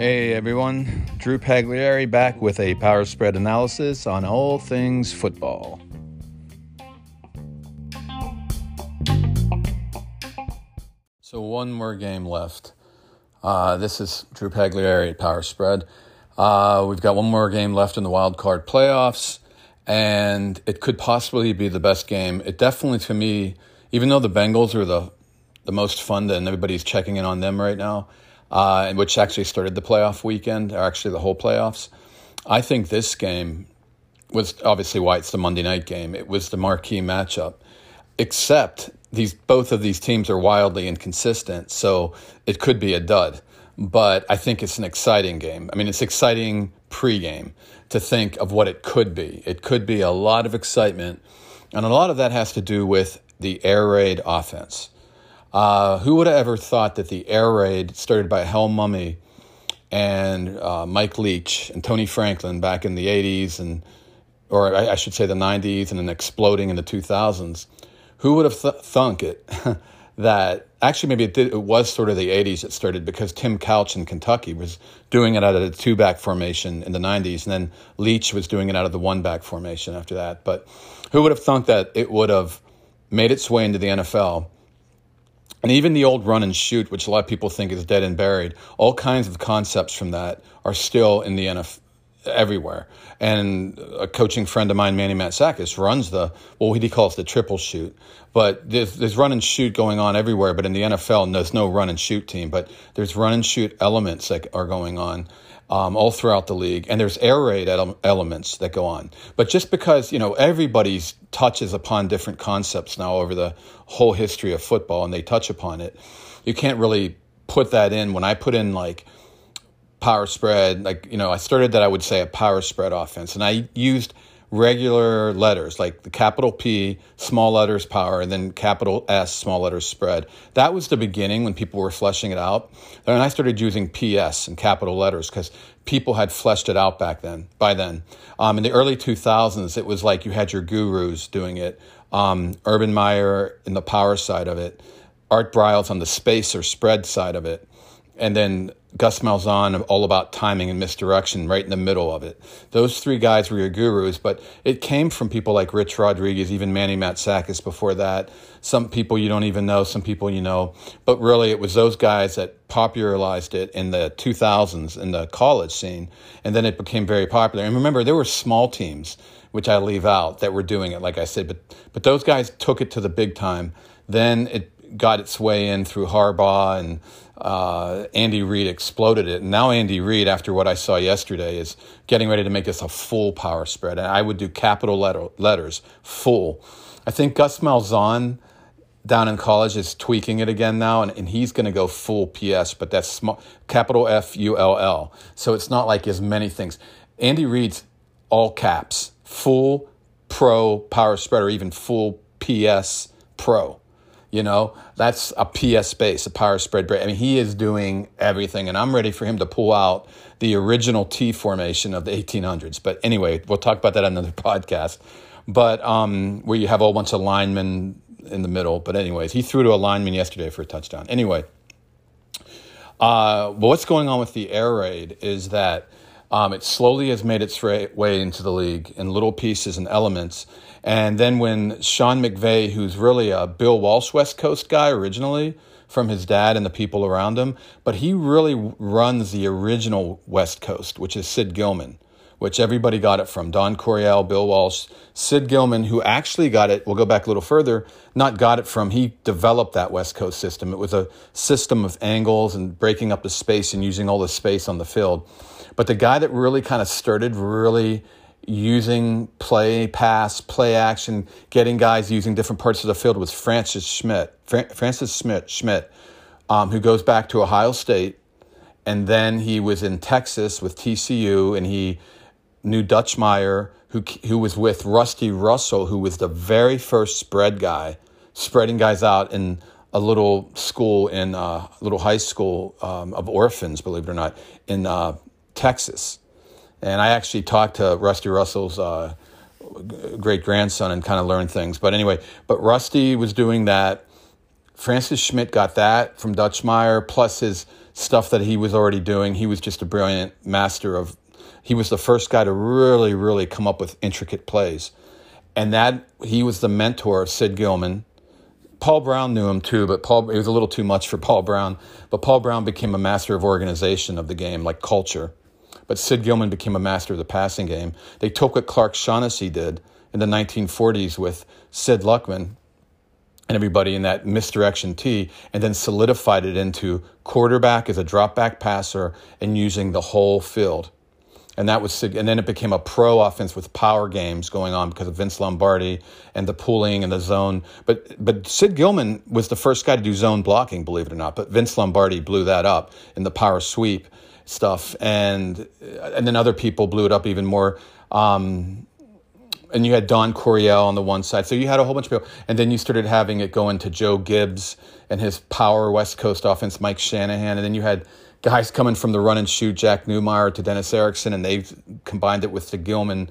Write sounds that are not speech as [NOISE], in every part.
Hey everyone, Drew Pagliari back with a power spread analysis on all things football. So, one more game left. Uh, this is Drew Pagliari at Power Spread. Uh, we've got one more game left in the wild card playoffs, and it could possibly be the best game. It definitely, to me, even though the Bengals are the the most fun and everybody's checking in on them right now, uh, which actually started the playoff weekend, or actually the whole playoffs. I think this game was obviously why it's the Monday night game. It was the marquee matchup, except these both of these teams are wildly inconsistent, so it could be a dud. But I think it's an exciting game. I mean, it's exciting pregame to think of what it could be. It could be a lot of excitement, and a lot of that has to do with the air raid offense. Uh, who would have ever thought that the air raid started by Hal Mumme and uh, Mike Leach and Tony Franklin back in the 80s and or I, I should say the 90s and then exploding in the 2000s. Who would have th- thunk it [LAUGHS] that actually maybe it, did, it was sort of the 80s it started because Tim Couch in Kentucky was doing it out of the two back formation in the 90s and then Leach was doing it out of the one back formation after that. But who would have thunk that it would have made its way into the NFL? And even the old run and shoot, which a lot of people think is dead and buried, all kinds of concepts from that are still in the NFL everywhere. And a coaching friend of mine, Manny Matsakis, runs the what he calls the triple shoot. But there's, there's run and shoot going on everywhere. But in the NFL, there's no run and shoot team. But there's run and shoot elements that are going on um, all throughout the league, and there's air raid ele- elements that go on. But just because you know everybody's touches upon different concepts now over the whole history of football, and they touch upon it, you can't really put that in. When I put in like power spread, like you know, I started that I would say a power spread offense, and I used regular letters like the capital P, small letters power, and then capital S, small letters spread. That was the beginning when people were fleshing it out. And I started using PS and capital letters because people had fleshed it out back then. By then, um, in the early 2000s, it was like you had your gurus doing it. Um, Urban Meyer in the power side of it, Art Briles on the space or spread side of it, and then Gus Malzahn, all about timing and misdirection, right in the middle of it. Those three guys were your gurus, but it came from people like Rich Rodriguez, even Manny Matsakis before that. Some people you don't even know, some people you know. But really, it was those guys that popularized it in the 2000s in the college scene, and then it became very popular. And remember, there were small teams, which I leave out, that were doing it, like I said, but, but those guys took it to the big time. Then it got its way in through Harbaugh and uh, Andy Reid exploded it. And now Andy Reid, after what I saw yesterday, is getting ready to make this a full power spread. And I would do capital letter, letters, full. I think Gus Malzahn down in college is tweaking it again now, and, and he's going to go full PS, but that's small, capital F U L L. So it's not like as many things. Andy Reid's all caps, full pro power spread, or even full PS pro. You know, that's a PS base, a power spread break. I mean, he is doing everything, and I'm ready for him to pull out the original T formation of the 1800s. But anyway, we'll talk about that on another [LAUGHS] podcast. But um, where you have a whole bunch of linemen in the middle. But anyways, he threw to a lineman yesterday for a touchdown. Anyway, uh, what's going on with the air raid is that um, it slowly has made its way into the league in little pieces and elements. And then when Sean McVay, who's really a Bill Walsh West Coast guy originally from his dad and the people around him, but he really runs the original West Coast, which is Sid Gilman, which everybody got it from. Don Coryell, Bill Walsh, Sid Gilman, who actually got it, we'll go back a little further, not got it from, he developed that West Coast system. It was a system of angles and breaking up the space and using all the space on the field. But the guy that really kind of started really using play, pass, play action, getting guys using different parts of the field was Francis Schmidt. Francis Schmidt, Schmidt, um, who goes back to Ohio State, and then he was in Texas with TCU, and he knew Dutch Meyer, who who was with Rusty Russell, who was the very first spread guy, spreading guys out in a little school in uh, a little high school um, of orphans, believe it or not, in uh, Texas. And I actually talked to Rusty Russell's uh, great grandson and kind of learned things. But anyway, but Rusty was doing that Francis Schmidt got that from Dutch Meyer, plus his stuff that he was already doing. He was just a brilliant master of. He was the first guy to really, really come up with intricate plays, and that he was the mentor of Sid Gilman. Paul Brown knew him too, but Paul it was a little too much for Paul Brown. But Paul Brown became a master of organization of the game, like culture. But Sid Gilman became a master of the passing game. They took what Clark Shaughnessy did in the 1940s with Sid Luckman and everybody in that misdirection T, and then solidified it into quarterback as a drop back passer and using the whole field. And that was, and then it became a pro offense with power games going on because of Vince Lombardi and the pooling and the zone. But but Sid Gilman was the first guy to do zone blocking, believe it or not. But Vince Lombardi blew that up in the power sweep stuff, and and then other people blew it up even more. Um, and you had Don Coryell on the one side. So you had a whole bunch of people. And then you started having it go into Joe Gibbs and his power West Coast offense, Mike Shanahan. And then you had guys coming from the run and shoot, Jack Neumeier to Dennis Erickson, and they've combined it with the Gilman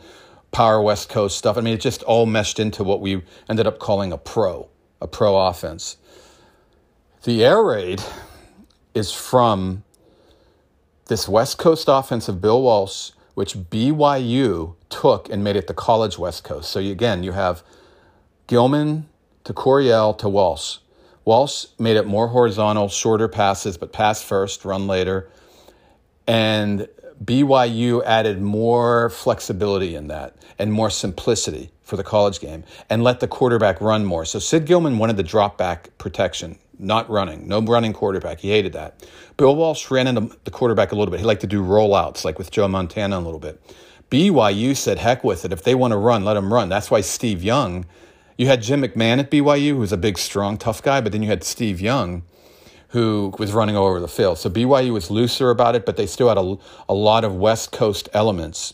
power West Coast stuff. I mean, it just all meshed into what we ended up calling a pro, a pro offense. The air raid is from this West Coast offense of Bill Walsh which BYU took and made it the college West Coast. So you, again, you have Gilman to Coryell to Walsh. Walsh made it more horizontal, shorter passes, but pass first, run later. And BYU added more flexibility in that and more simplicity for the college game and let the quarterback run more. So Sid Gilman wanted the drop back protection not running, no running quarterback. He hated that. Bill Walsh ran into the quarterback a little bit. He liked to do rollouts, like with Joe Montana a little bit. BYU said, heck with it. If they want to run, let them run. That's why Steve Young, you had Jim McMahon at BYU, who was a big, strong, tough guy, but then you had Steve Young, who was running all over the field. So BYU was looser about it, but they still had a, a lot of West Coast elements.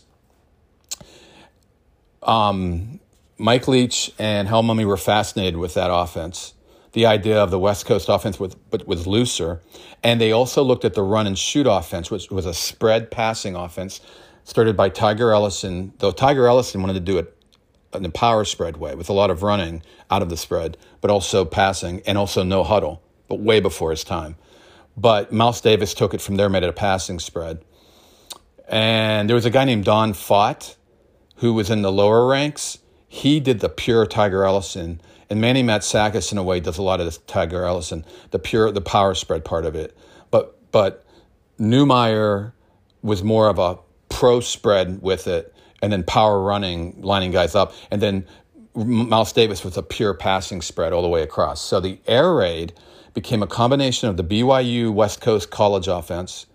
Um, Mike Leach and Hal Mumme were fascinated with that offense the idea of the West Coast offense with, but was looser. And they also looked at the run and shoot offense, which was a spread passing offense started by Tiger Ellison, though Tiger Ellison wanted to do it in a power spread way with a lot of running out of the spread, but also passing and also no huddle, but way before his time. But Mouse Davis took it from there, made it a passing spread. And there was a guy named Don Fott who was in the lower ranks. He did the pure Tiger Ellison and Manny Matsakis, in a way, does a lot of the Tiger Ellison, the pure, the power spread part of it. But but Neumeier was more of a pro spread with it, and then power running, lining guys up, and then Mouse Davis was a pure passing spread all the way across. So the air raid became a combination of the BYU West Coast college offense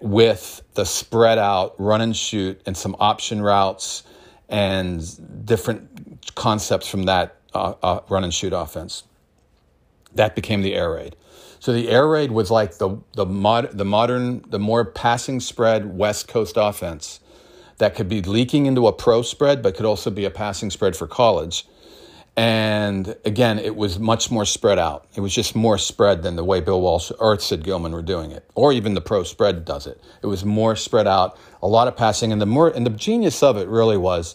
with the spread out run and shoot and some option routes and different concepts from that uh, uh, run and shoot offense. That became the air raid. So the air raid was like the the mod, the modern, the more passing spread West Coast offense that could be leaking into a pro spread, but could also be a passing spread for college. And again, it was much more spread out. It was just more spread than the way Bill Walsh or Sid Gilman were doing it, or even the pro spread does it. It was more spread out, a lot of passing, and the more and the genius of it really was,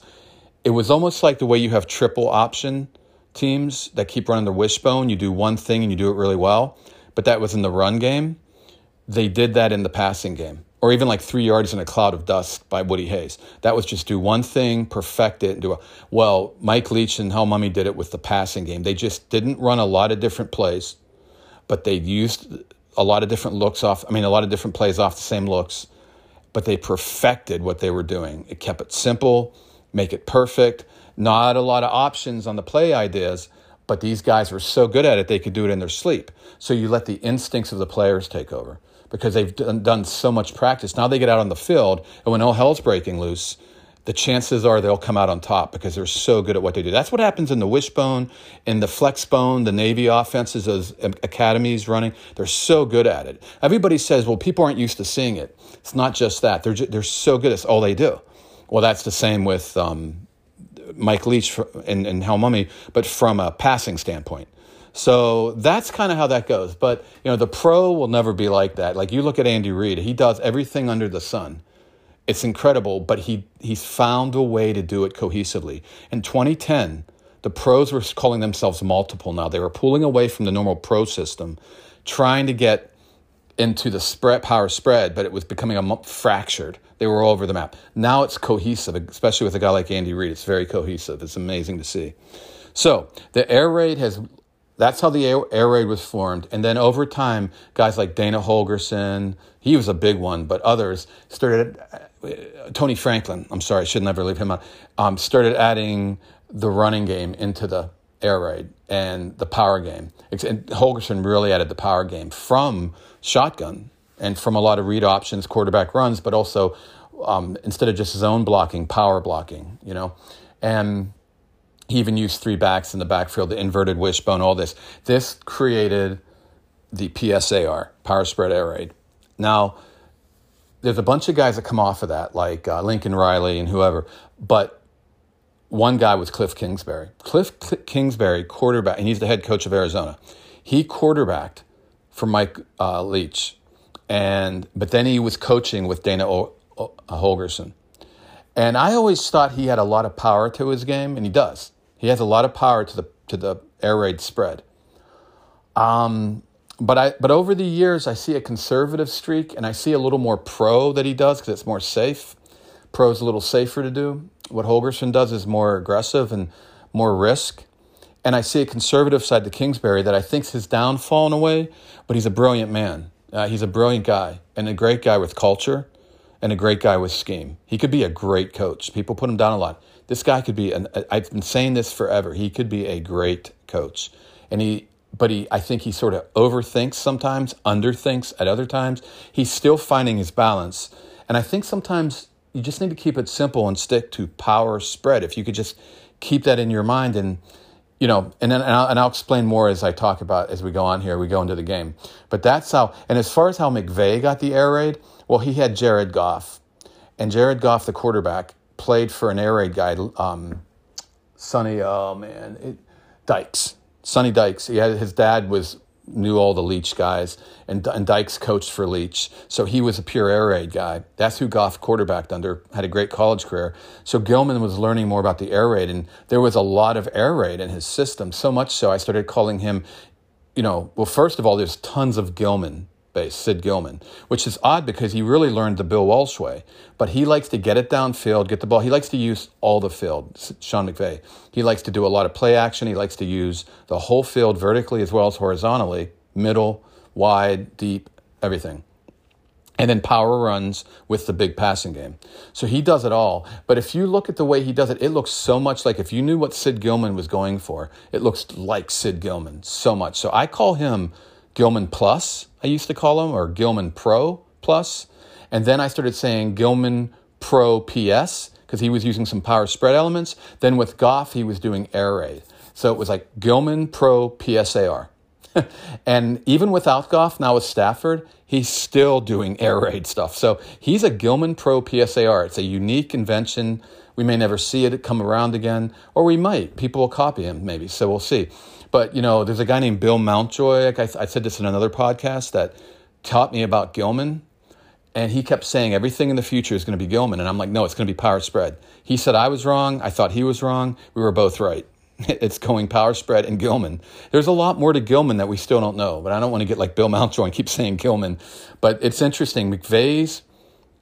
it was almost like the way you have triple option teams that keep running the wishbone. You do one thing and you do it really well, but that was in the run game. They did that in the passing game or even like three yards in a cloud of dust by Woody Hayes. That was just do one thing, perfect it, and do a well. Mike Leach and Hal Mumme did it with the passing game. They just didn't run a lot of different plays, but they used a lot of different looks off. I mean, a lot of different plays off the same looks, but they perfected what they were doing. It kept it simple, make it perfect. Not a lot of options on the play ideas, but these guys were so good at it they could do it in their sleep. So you let the instincts of the players take over because they've done, done so much practice. Now they get out on the field, and when all hell's breaking loose, the chances are they'll come out on top because they're so good at what they do. That's what happens in the wishbone, in the flexbone, the Navy offenses, those academies running. They're so good at it. Everybody says, well, people aren't used to seeing it. It's not just that. They're, just, they're so good. It's all they do. Well, that's the same with um, Mike Leach and, and Hal Mumme, but from a passing standpoint. So that's kind of how that goes. But you know, the pro will never be like that. Like you look at Andy Reid, he does everything under the sun. It's incredible, but he he's found a way to do it cohesively. In 2010, The pros were calling themselves multiple now. They were pulling away from the normal pro system, trying to get into the spread power spread, but it was becoming a fractured. They were all over the map. Now it's cohesive, especially with a guy like Andy Reid. It's very cohesive. It's amazing to see. So the air raid has. That's how the air, raid was formed, and then over time, guys like Dana Holgorsen, he was a big one, but others started. Uh, Tony Franklin, I'm sorry, I should never leave him out. Um, started adding the running game into the air raid and the power game. And Holgorsen really added the power game from shotgun and from a lot of read options, quarterback runs, but also um, instead of just zone blocking, power blocking, you know. And he even used three backs in the backfield, the inverted wishbone, all this. This created the PSAR, power spread air raid. Now, there's a bunch of guys that come off of that, like uh, Lincoln Riley and whoever, but one guy was Kliff Kingsbury. Kliff Kingsbury, quarterback, and he's the head coach of Arizona. He quarterbacked for Mike uh, Leach, and but then he was coaching with Dana o- o- Holgorsen. And I always thought he had a lot of power to his game, and he does. He has a lot of power to the to the air raid spread. Um, but I but over the years, I see a conservative streak, and I see a little more pro that he does because it's more safe. Pro is a little safer to do. What Holgorsen does is more aggressive and more risk. And I see a conservative side to Kingsbury that I think's his downfall in a way, but he's a brilliant man. Uh, he's a brilliant guy and a great guy with culture and a great guy with scheme. He could be a great coach. People put him down a lot. This guy could be an I've been saying this forever. He could be a great coach. And he but he I think he sort of overthinks sometimes, underthinks at other times. He's still finding his balance. And I think sometimes you just need to keep it simple and stick to power spread. If you could just keep that in your mind and you know, and then and I'll, and I'll, explain more as I talk about as we go on here. We go into the game, but that's how. And as far as how McVay got the air raid, well, he had Jared Goff, and Jared Goff, the quarterback, played for an air raid guy, um, Sonny. Oh man, it, Dykes, Sonny Dykes. He had his dad was knew all the Leach guys, and, and Dykes coached for Leach. So he was a pure air raid guy. That's who Goff quarterbacked under, had a great college career. So Gilman was learning more about the air raid, and there was a lot of air raid in his system, so much so I started calling him, you know, well, first of all, there's tons of Gilman base, Sid Gilman, which is odd because he really learned the Bill Walsh way. But he likes to get it downfield, get the ball. He likes to use all the field, Sean McVay. He likes to do a lot of play action. He likes to use the whole field vertically as well as horizontally, middle, wide, deep, everything. And then power runs with the big passing game. So he does it all. But if you look at the way he does it, it looks so much like if you knew what Sid Gilman was going for, it looks like Sid Gilman so much. So I call him Gilman Plus, I used to call him, or Gilman Pro Plus. And then I started saying Gilman Pro PS because he was using some power spread elements. Then with Goff, he was doing air raid. So it was like Gilman Pro PSAR. [LAUGHS] and even without Goff, now with Stafford, he's still doing air raid stuff. So he's a Gilman Pro PSAR. It's a unique invention. We may never see it come around again, or we might. People will copy him, maybe. So we'll see. But you know, there's a guy named Bill Mountjoy. Like I, I said this in another podcast that taught me about Gilman, and he kept saying everything in the future is going to be Gilman, and I'm like, no, it's going to be power spread. He said I was wrong. I thought he was wrong. We were both right. [LAUGHS] It's going power spread and Gilman. There's a lot more to Gilman that we still don't know, but I don't want to get like Bill Mountjoy and keep saying Gilman. But it's interesting. McVay's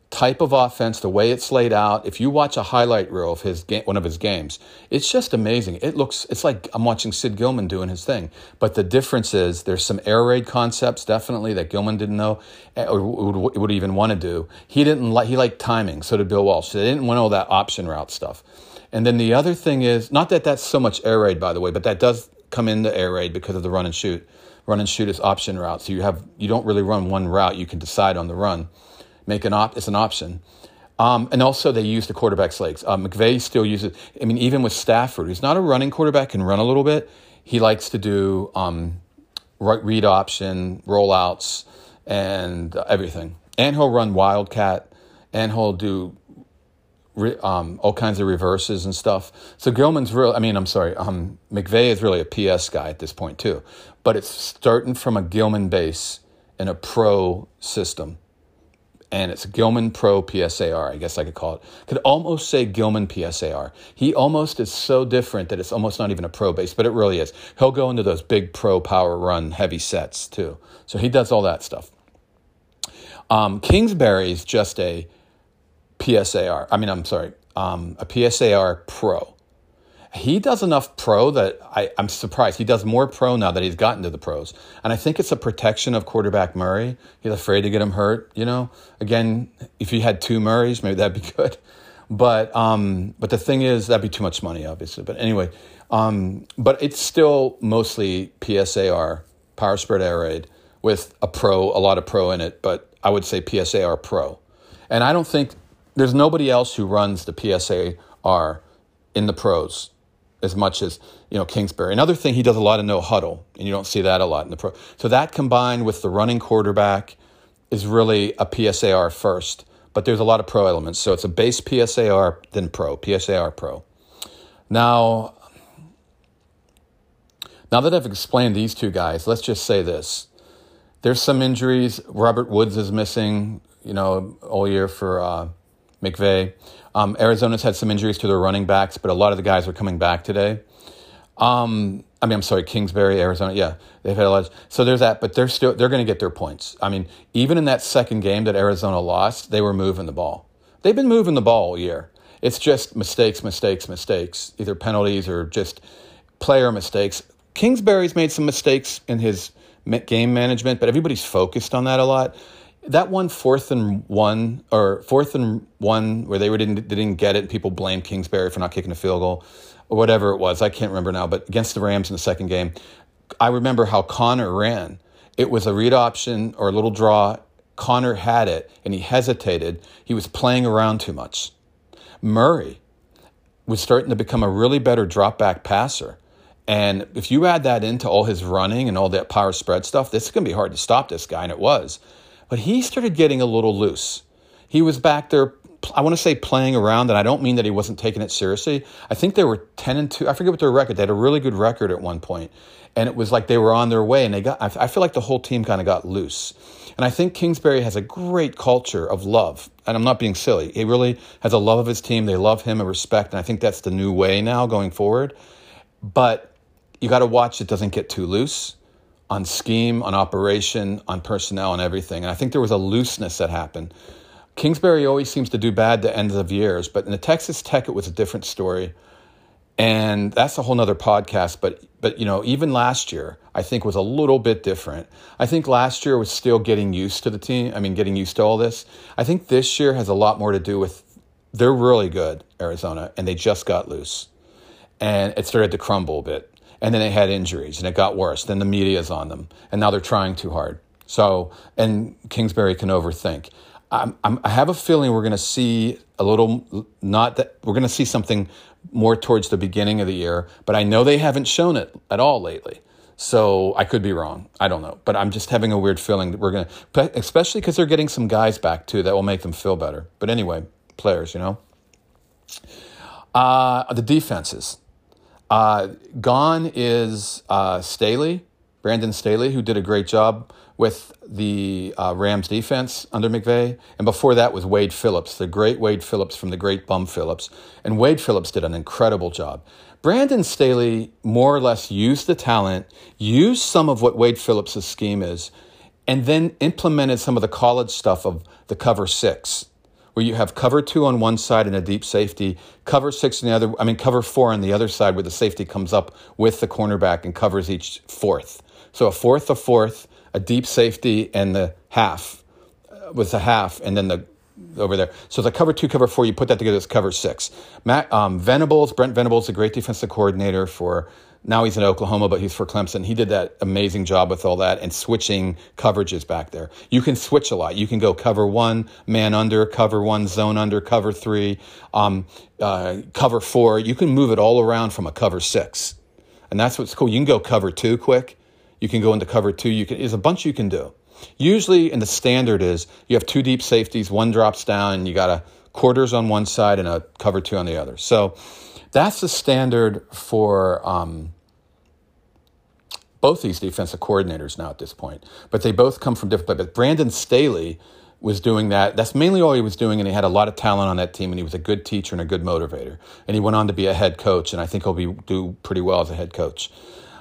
type of offense, the way it's laid out. If you watch a highlight reel of his game, one of his games, it's just amazing. It looks, it's like I'm watching Sid Gilman doing his thing. But the difference is there's some air raid concepts definitely that Gilman didn't know eh, or would, would even want to do. He didn't like, he liked timing. So did Bill Walsh. They didn't want all that option route stuff. And then the other thing is, not that that's so much air raid, by the way, but that does come into air raid because of the run and shoot. Run and shoot is option route. So you have, you don't really run one route. You can decide on the run make an op. It's an option. Um, and also, they use the quarterback's legs. Uh, McVay still uses. I mean, even with Stafford, who's not a running quarterback, can run a little bit. He likes to do um, read option, rollouts, and everything. And he'll run wildcat, and he'll do um, all kinds of reverses and stuff. So Gilman's real. I mean, I'm sorry. Um, McVay is really a PS guy at this point too, but it's starting from a Gilman base in a pro system and it's Gilman Pro PSAR. I guess I could call it. Could almost say Gilman PSAR. He almost is so different that it's almost not even a pro base, but it really is. He'll go into those big pro power run heavy sets too. So he does all that stuff. Um, Kingsbury is just a PSAR. I mean, I'm sorry, um, a PSAR Pro. He does enough pro that I, I'm surprised. He does more pro now that he's gotten to the pros. And I think it's a protection of quarterback Murray. He's afraid to get him hurt, you know? Again, if you had two Murrays, maybe that'd be [LAUGHS] good. But um, but the thing is, that'd be too much money, obviously. But anyway, um, but it's still mostly PSAR, power spread air raid, with a pro, a lot of pro in it. But I would say PSAR Pro. And I don't think there's nobody else who runs the PSAR in the pros as much as you know Kingsbury. Another thing, he does a lot of no huddle, and you don't see that a lot in the pro. So that combined with the running quarterback is really a PSAR first, but there's a lot of pro elements. So it's a base PSAR then pro, PSAR pro. Now, now that I've explained these two guys, let's just say this: there's some injuries. Robert Woods is missing, you know, all year for uh. Um, Arizona's had some injuries to their running backs, but a lot of the guys are coming back today. Um, I mean, I'm sorry, Kingsbury, Arizona. Yeah, they've had a lot. Of, so there's that, but they're still they're going to get their points. I mean, even in that second game that Arizona lost, they were moving the ball. They've been moving the ball all year. It's just mistakes, mistakes, mistakes, either penalties or just player mistakes. Kingsbury's made some mistakes in his game management, but everybody's focused on that a lot that one fourth and one or fourth and one where they were didn't they didn't get it. And people blame Kingsbury for not kicking a field goal or whatever it was. I can't remember now, but against the Rams in the second game, I remember how Conner ran. It was a read option or a little draw. Conner had it and he hesitated. He was playing around too much. Murray was starting to become a really better drop back passer. And if you add that into all his running and all that power spread stuff, this is going to be hard to stop this guy, and it was. But he started getting a little loose. He was back there, I want to say playing around, and I don't mean that he wasn't taking it seriously. I think they were 10 and 2. I forget what their record. They had a really good record at one point, And it was like they were on their way, and they got, I feel like the whole team kind of got loose. And I think Kingsbury has a great culture of love. And I'm not being silly. He really has a love of his team. They love him and respect. And I think that's the new way now going forward. But you got to watch it doesn't get too loose on scheme, on operation, on personnel, and everything. And I think there was a looseness that happened. Kingsbury always seems to do bad to ends of years, but in the Texas Tech, it was a different story. And that's a whole nother podcast. But, but, you know, even last year, I think was a little bit different. I think last year was still getting used to the team. I mean, getting used to all this. I think this year has a lot more to do with they're really good, Arizona, and they just got loose. And it started to crumble a bit and then they had injuries and it got worse. Then the media's on them, and now they're trying too hard. So, and Kingsbury can overthink. I'm, I'm, i have a feeling we're going to see a little, not that we're going to see something more towards the beginning of the year, but I know they haven't shown it at all lately. So I could be wrong. I don't know. But I'm just having a weird feeling that we're going to, especially because they're getting some guys back too that will make them feel better. But anyway, players, you know. Uh, the defenses. Uh, gone is uh, Staley, Brandon Staley, who did a great job with the uh, Rams defense under McVay. And before that was Wade Phillips, the great Wade Phillips from the great Bum Phillips. And Wade Phillips did an incredible job. Brandon Staley more or less used the talent, used some of what Wade Phillips' scheme is, and then implemented some of the college stuff of the cover six where you have cover two on one side and a deep safety, cover six on the other, I mean, cover four on the other side where the safety comes up with the cornerback and covers each fourth. So a fourth, a fourth, a deep safety, and the half with the half, and then the over there. So the cover two, cover four, you put that together, it's cover six. Matt um, Venables, Brent Venables, a great defensive coordinator for now he's in Oklahoma, but he's for Clemson. He did that amazing job with all that and switching coverages back there. You can switch a lot. You can go cover one, man under, cover one, zone under, cover three, um, uh, cover four. You can move it all around from a cover six. And that's what's cool. You can go cover two quick. You can go into cover two. You can, there's a bunch you can do. Usually in the standard is you have two deep safeties, one drops down, and you got a quarters on one side and a cover two on the other. So, that's the standard for um, both these defensive coordinators now at this point. But they both come from different places. Brandon Staley was doing that. That's mainly all he was doing, and he had a lot of talent on that team, and he was a good teacher and a good motivator. And he went on to be a head coach, and I think he'll be do pretty well as a head coach.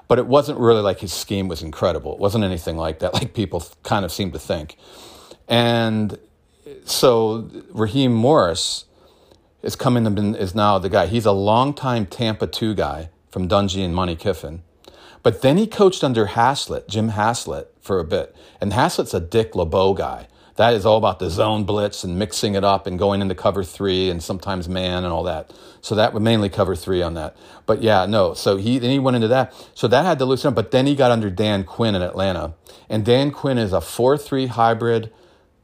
But it wasn't really like his scheme was incredible. It wasn't anything like that, like people kind of seem to think. And so Raheem Morris is coming is now the guy. He's a longtime Tampa two guy from Dungy and Monte Kiffin. But then he coached under Haslett, Jim Haslett, for a bit. And Haslett's a Dick LeBeau guy. That is all about the zone blitz and mixing it up and going into cover three and sometimes man and all that. So that would mainly cover three on that. But yeah, no. So he then he went into that. So that had to loosen up. But then he got under Dan Quinn in Atlanta. And Dan Quinn is a four three hybrid,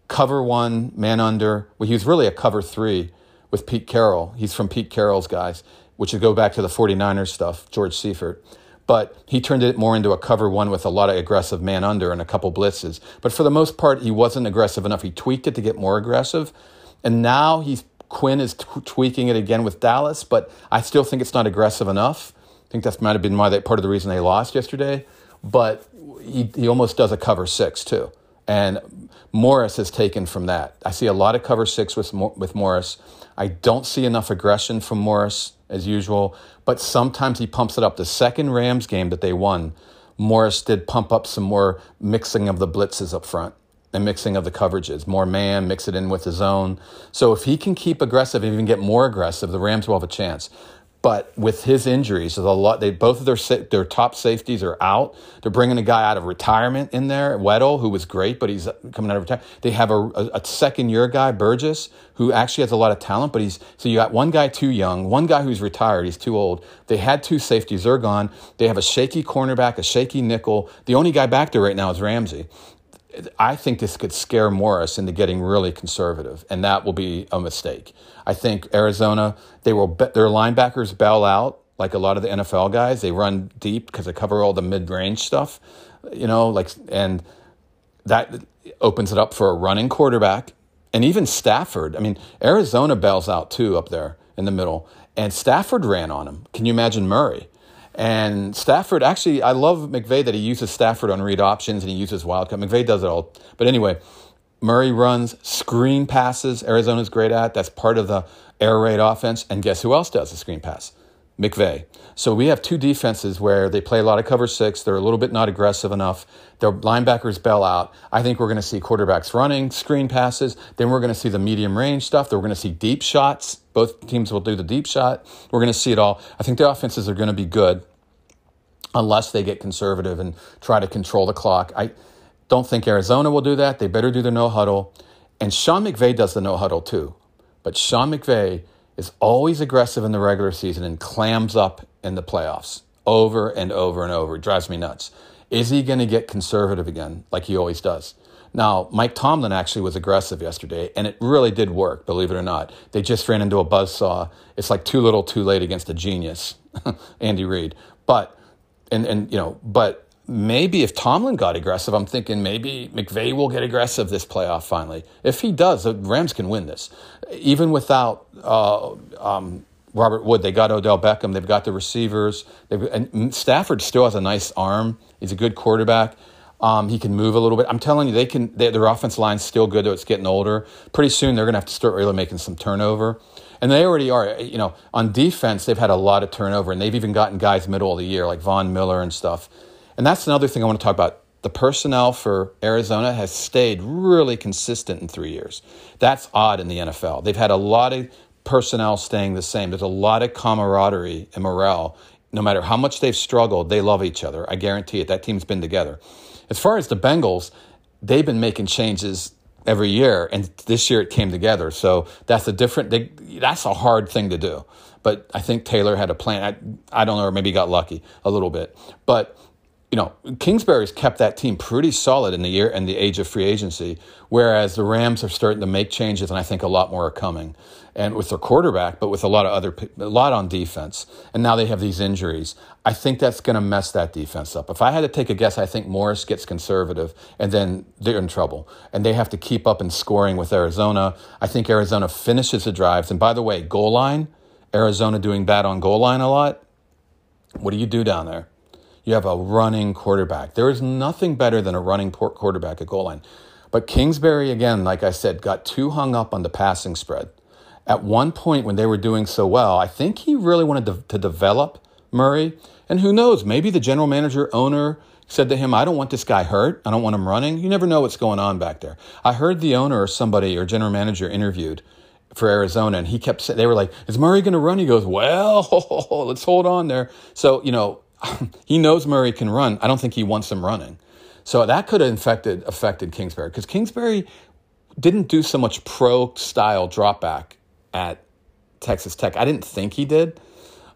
cover one, man under. Well, he was really a cover three with Pete Carroll. He's from Pete Carroll's guys, which would go back to the 49ers stuff, George Seifert but he turned it more into a cover one with a lot of aggressive man under and a couple blitzes. But for the most part, he wasn't aggressive enough. He tweaked it to get more aggressive, and now he's Quinn is t- tweaking it again with Dallas. But I still think it's not aggressive enough. I think that might have been why part of the reason they lost yesterday. But he he almost does a cover six too, and Morris has taken from that. I see a lot of cover six with with Morris. I don't see enough aggression from Morris as usual, but sometimes he pumps it up. The second Rams game that they won, Morris did pump up some more mixing of the blitzes up front and mixing of the coverages. More man, mix it in with the zone. So if he can keep aggressive even get more aggressive, the Rams will have a chance. But with his injuries, there's a lot. They both of their their top safeties are out. They're bringing a guy out of retirement in there, Weddle, who was great, but he's coming out of retirement. They have a, a, a second year guy, Burgess, who actually has a lot of talent, but he's so you got one guy too young, one guy who's retired, he's too old. They had two safeties, they're gone. They have a shaky cornerback, a shaky nickel. The only guy back there right now is Ramsey. I think this could scare Morris into getting really conservative, and that will be a mistake. I think Arizona, they will their linebackers bail out like a lot of the NFL guys. They run deep because they cover all the mid range stuff, you know, like and that opens it up for a running quarterback. And even Stafford, I mean, Arizona bails out too up there in the middle. And Stafford ran on him. Can you imagine Murray? And Stafford, actually, I love McVay that he uses Stafford on read options and he uses wildcat. McVay does it all. But anyway, Murray runs screen passes. Arizona's great at. That's part of the air raid offense. And guess who else does the screen pass? McVay. So we have two defenses where they play a lot of cover six. They're a little bit not aggressive enough. Their linebackers bail out. I think we're going to see quarterbacks running screen passes. Then we're going to see the medium range stuff. Then we're going to see deep shots. Both teams will do the deep shot. We're going to see it all. I think the offenses are going to be good unless they get conservative and try to control the clock. I don't think Arizona will do that. They better do the no huddle. And Sean McVay does the no huddle too. But Sean McVay is always aggressive in the regular season and clams up in the playoffs over and over and over. It drives me nuts. Is he going to get conservative again, like he always does? Now, Mike Tomlin actually was aggressive yesterday, and it really did work, believe it or not. They just ran into a buzz saw. It's like too little, too late against a genius, [LAUGHS] Andy Reid. But, and, and, you know, but maybe if Tomlin got aggressive, I'm thinking maybe McVay will get aggressive this playoff finally. If he does, the Rams can win this. Even without uh, um, Robert Wood, they got Odell Beckham, they've got the receivers. and Stafford still has a nice arm. He's a good quarterback. Um, he can move a little bit. I'm telling you, they can. They, their offense line's still good, though it's getting older. Pretty soon, they're going to have to start really making some turnover. And they already are. You know, on defense, they've had a lot of turnover, and they've even gotten guys middle of the year like Von Miller and stuff. And that's another thing I want to talk about. The personnel for Arizona has stayed really consistent in three years. That's odd in the NFL. They've had a lot of personnel staying the same. There's a lot of camaraderie and morale. No matter how much they've struggled, they love each other. I guarantee it. That team's been together. As far as the Bengals, they've been making changes every year, and this year it came together. So that's a different. They, that's a hard thing to do. But I think Taylor had a plan. I, I don't know, or maybe got lucky a little bit. But you know, Kingsbury's kept that team pretty solid in the year and the age of free agency, whereas the Rams are starting to make changes, and I think a lot more are coming. And with their quarterback, but with a lot of other, a lot on defense, and now they have these injuries. I think that's going to mess that defense up. If I had to take a guess, I think Morris gets conservative, and then they're in trouble, and they have to keep up in scoring with Arizona. I think Arizona finishes the drives, and by the way, goal line, Arizona doing bad on goal line a lot. What do you do down there? You have a running quarterback. There is nothing better than a running quarterback at goal line. But Kingsbury, again, like I said, got too hung up on the passing spread. At one point when they were doing so well, I think he really wanted to, to develop Murray. And who knows, maybe the general manager, owner, said to him, I don't want this guy hurt. I don't want him running. You never know what's going on back there. I heard the owner or somebody or general manager interviewed for Arizona, and he kept saying, they were like, Is Murray going to run? He goes, Well, [LAUGHS] let's hold on there. So, you know, [LAUGHS] he knows Murray can run. I don't think he wants him running. So that could have infected, affected Kingsbury because Kingsbury didn't do so much pro style drop back at Texas Tech. I didn't think he did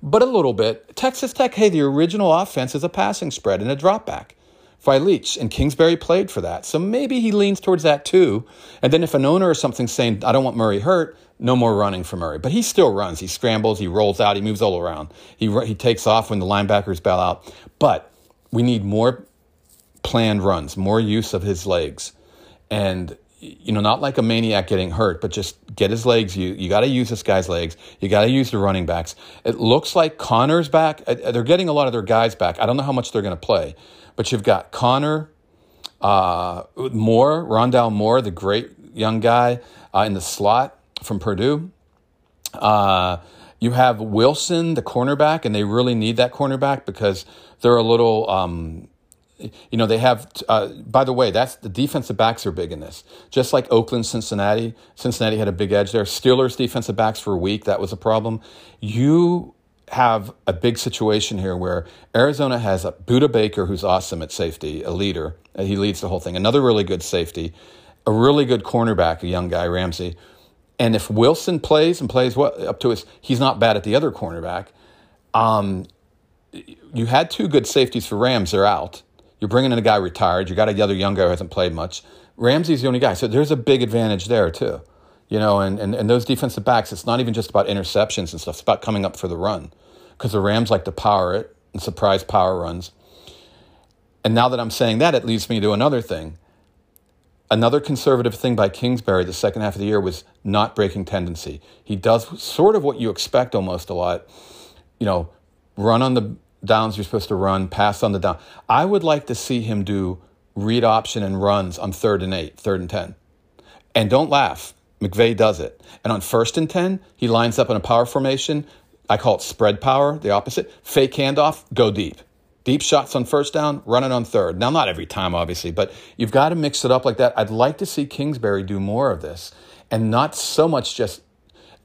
but a little bit. Texas Tech, hey, the original offense is a passing spread and a drop back. For Leach and Kingsbury played for that. So maybe he leans towards that too. And then if an owner or something's saying, I don't want Murray hurt, no more running for Murray. But he still runs. He scrambles, he rolls out, he moves all around. He, he takes off when the linebackers bail out. But we need more planned runs, more use of his legs. And you know, not like a maniac getting hurt, but just get his legs. You you got to use this guy's legs. You got to use the running backs. It looks like Conner's back. Uh, they're getting a lot of their guys back. I don't know how much they're going to play, but you've got Conner, uh, Moore, Rondale Moore, the great young guy uh, in the slot from Purdue. Uh, you have Wilson, the cornerback, and they really need that cornerback because they're a little. Um, you know they have uh, by the way that's the defensive backs are big in this. Just like oakland cincinnati cincinnati had a big edge there. Steelers defensive backs were weak that was a problem. You have a big situation here where arizona has a budda baker who's awesome at safety a leader. He leads the whole thing. Another really good safety a really good cornerback a young guy ramsey and if wilson plays and plays what up to his he's not bad at the other cornerback um, you had two good safeties for rams they're out you're bringing in a guy retired. You got a other young guy who hasn't played much. Ramsey's the only guy. So there's a big advantage there, too. You know, and, and, and those defensive backs, it's not even just about interceptions and stuff. It's about coming up for the run because the Rams like to power it and surprise power runs. And now that I'm saying that, it leads me to another thing. Another conservative thing by Kingsbury the second half of the year was not breaking tendency. He does sort of what you expect almost a lot. You know, run on the downs you're supposed to run, pass on the down. I would like to see him do read option and runs on third and eight, third and 10. And don't laugh. McVay does it. And on first and 10, he lines up in a power formation. I call it spread power, the opposite. Fake handoff, go deep. Deep shots on first down, run it on third. Now, not every time, obviously, but you've got to mix it up like that. I'd like to see Kingsbury do more of this and not so much just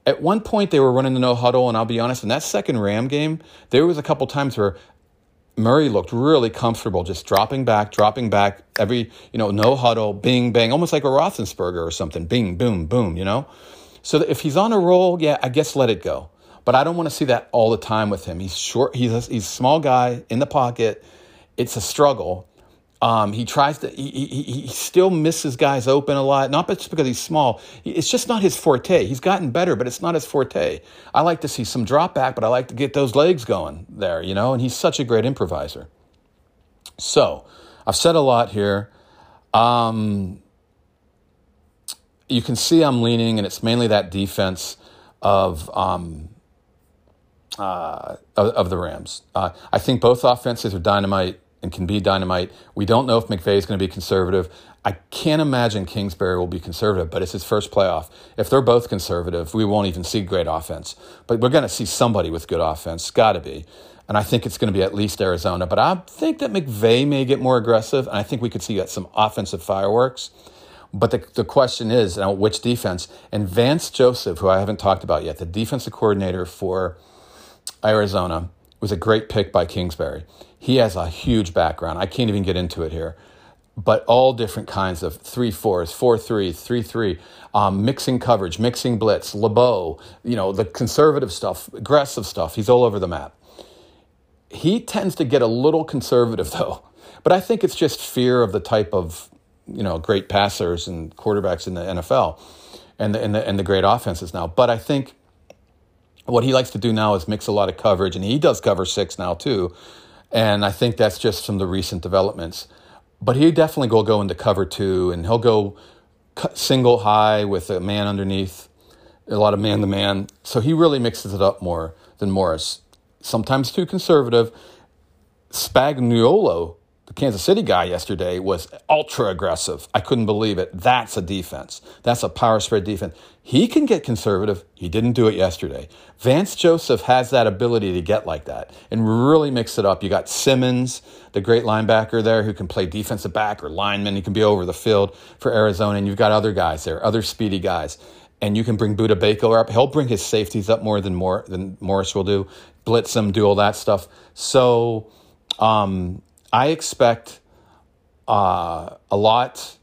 at one point they were running the no huddle, and I'll be honest, in that second Ram game, there was a couple times where Murray looked really comfortable, just dropping back, dropping back, every, you know, no huddle, bing, bang, almost like a Roethlisberger or something, bing, boom, boom, you know? So if he's on a roll, yeah, I guess let it go. But I don't want to see that all the time with him. He's short, he's a, he's a small guy in the pocket. It's a struggle. Um, he tries to, he, he, he, still misses guys open a lot, not just because he's small. It's just not his forte. He's gotten better, but it's not his forte. I like to see some drop back, but I like to get those legs going there, you know, and he's such a great improviser. So I've said a lot here. Um, you can see I'm leaning, and it's mainly that defense of, um, uh, of, of, the Rams. Uh, I think both offenses are dynamite and can be dynamite. We don't know if McVay is going to be conservative. I can't imagine Kingsbury will be conservative, but it's his first playoff. If they're both conservative, we won't even see great offense. But we're going to see somebody with good offense. Got to be. And I think it's going to be at least Arizona. But I think that McVay may get more aggressive, and I think we could see some offensive fireworks. But the, the question is, know, which defense? And Vance Joseph, who I haven't talked about yet, the defensive coordinator for Arizona, was a great pick by Kingsbury. He has a huge background. I can't even get into it here. But all different kinds of three fours, four three, three three, um, mixing coverage, mixing blitz, LeBeau, you know, the conservative stuff, aggressive stuff. He's all over the map. He tends to get a little conservative [LAUGHS] though, but I think it's just fear of the type of you know great passers and quarterbacks in the NFL, and the and the, and the great offenses now. But I think what he likes to do now is mix a lot of coverage, and he does cover six now too. And I think that's just from the recent developments. But he definitely will go into cover two, and he'll go single high with a man underneath, a lot of man to man. So he really mixes it up more than Morris. Sometimes too conservative. Spagnuolo, the Kansas City guy yesterday was ultra aggressive. I couldn't believe it. That's a defense. That's a power spread defense. He can get conservative. He didn't do it yesterday. Vance Joseph has that ability to get like that and really mix it up. You got Simmons, the great linebacker there who can play defensive back or lineman. He can be over the field for Arizona. And you've got other guys there, other speedy guys. And you can bring Budda Baker up. He'll bring his safeties up more than more than Morris will do. Blitz them, do all that stuff. So um, I expect uh, a lot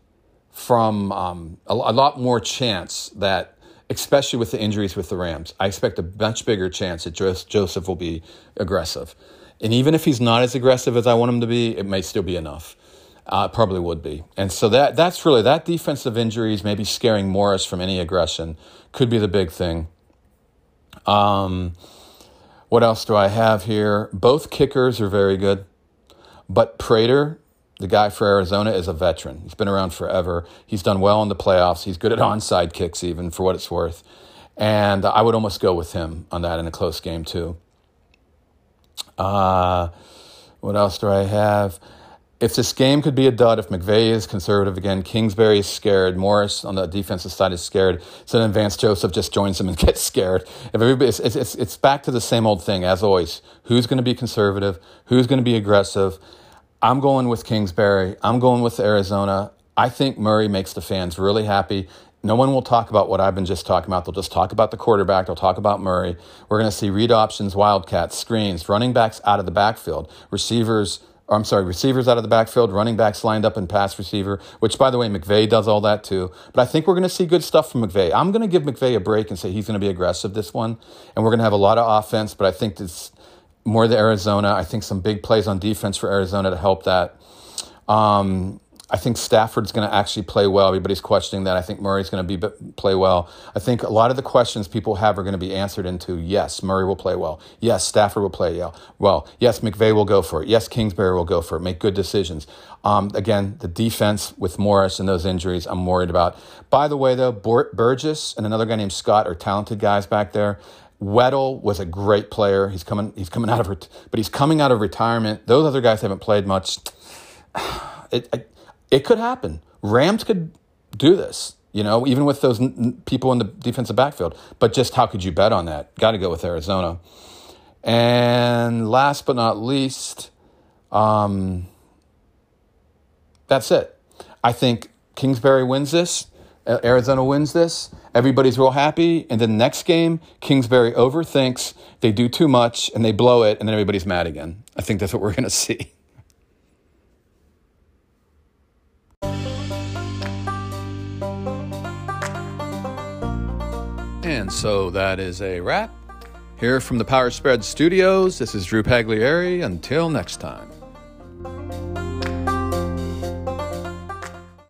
from um, a, a, lot more chance that, especially with the injuries with the Rams, I expect a much bigger chance that Joseph will be aggressive. And even if he's not as aggressive as I want him to be, it may still be enough. Uh, probably would be. And so that that's really that defensive injuries, maybe scaring Morris from any aggression, could be the big thing. Um, what else do I have here? Both kickers are very good, but Prater the guy for Arizona is a veteran. He's been around forever. He's done well in the playoffs. He's good at onside kicks, even for what it's worth. And I would almost go with him on that in a close game, too. Uh, what else do I have? If this game could be a dud, if McVay is conservative again, Kingsbury is scared, Morris on the defensive side is scared, so then Vance Joseph just joins him and [LAUGHS] gets scared. If everybody, it's, it's, it's back to the same old thing, as always. Who's going to be conservative? Who's going to be aggressive? I'm going with Kingsbury. I'm going with Arizona. I think Murray makes the fans really happy. No one will talk about what I've been just talking about. They'll just talk about the quarterback. They'll talk about Murray. We're going to see read options, wildcats, screens, running backs out of the backfield, receivers. I'm sorry, receivers out of the backfield, running backs lined up in pass receiver, which, by the way, McVay does all that too. But I think we're going to see good stuff from McVay. I'm going to give McVay a break and say he's going to be aggressive this one. And we're going to have a lot of offense, but I think this more the Arizona. I think some big plays on defense for Arizona to help that. Um, I think Stafford's going to actually play well. Everybody's questioning that. I think Murray's going to be play well. I think a lot of the questions people have are going to be answered into yes, Murray will play well. Yes, Stafford will play well. Yes, McVay will go for it. Yes, Kingsbury will go for it. Make good decisions. Um, again, the defense with Morris and those injuries, I'm worried about. By the way, though, Burgess and another guy named Scott are talented guys back there. Weddle was a great player. He's coming. He's coming [LAUGHS] out of, but he's coming out of retirement. Those other guys haven't played much. [SIGHS] It, it, it could happen. Rams could do this. You know, even with those n- people in the defensive backfield. But just how could you bet on that? Got to go with Arizona. And last but not least, um, that's it. I think Kingsbury wins this. Arizona wins this. Everybody's real happy. And then the next game, Kingsbury overthinks, they do too much, and they blow it, and then everybody's mad again. I think that's what we're [LAUGHS] going to see. And so that is a wrap. Here from the Power Spread Studios, this is Drew Pagliari. Until next time.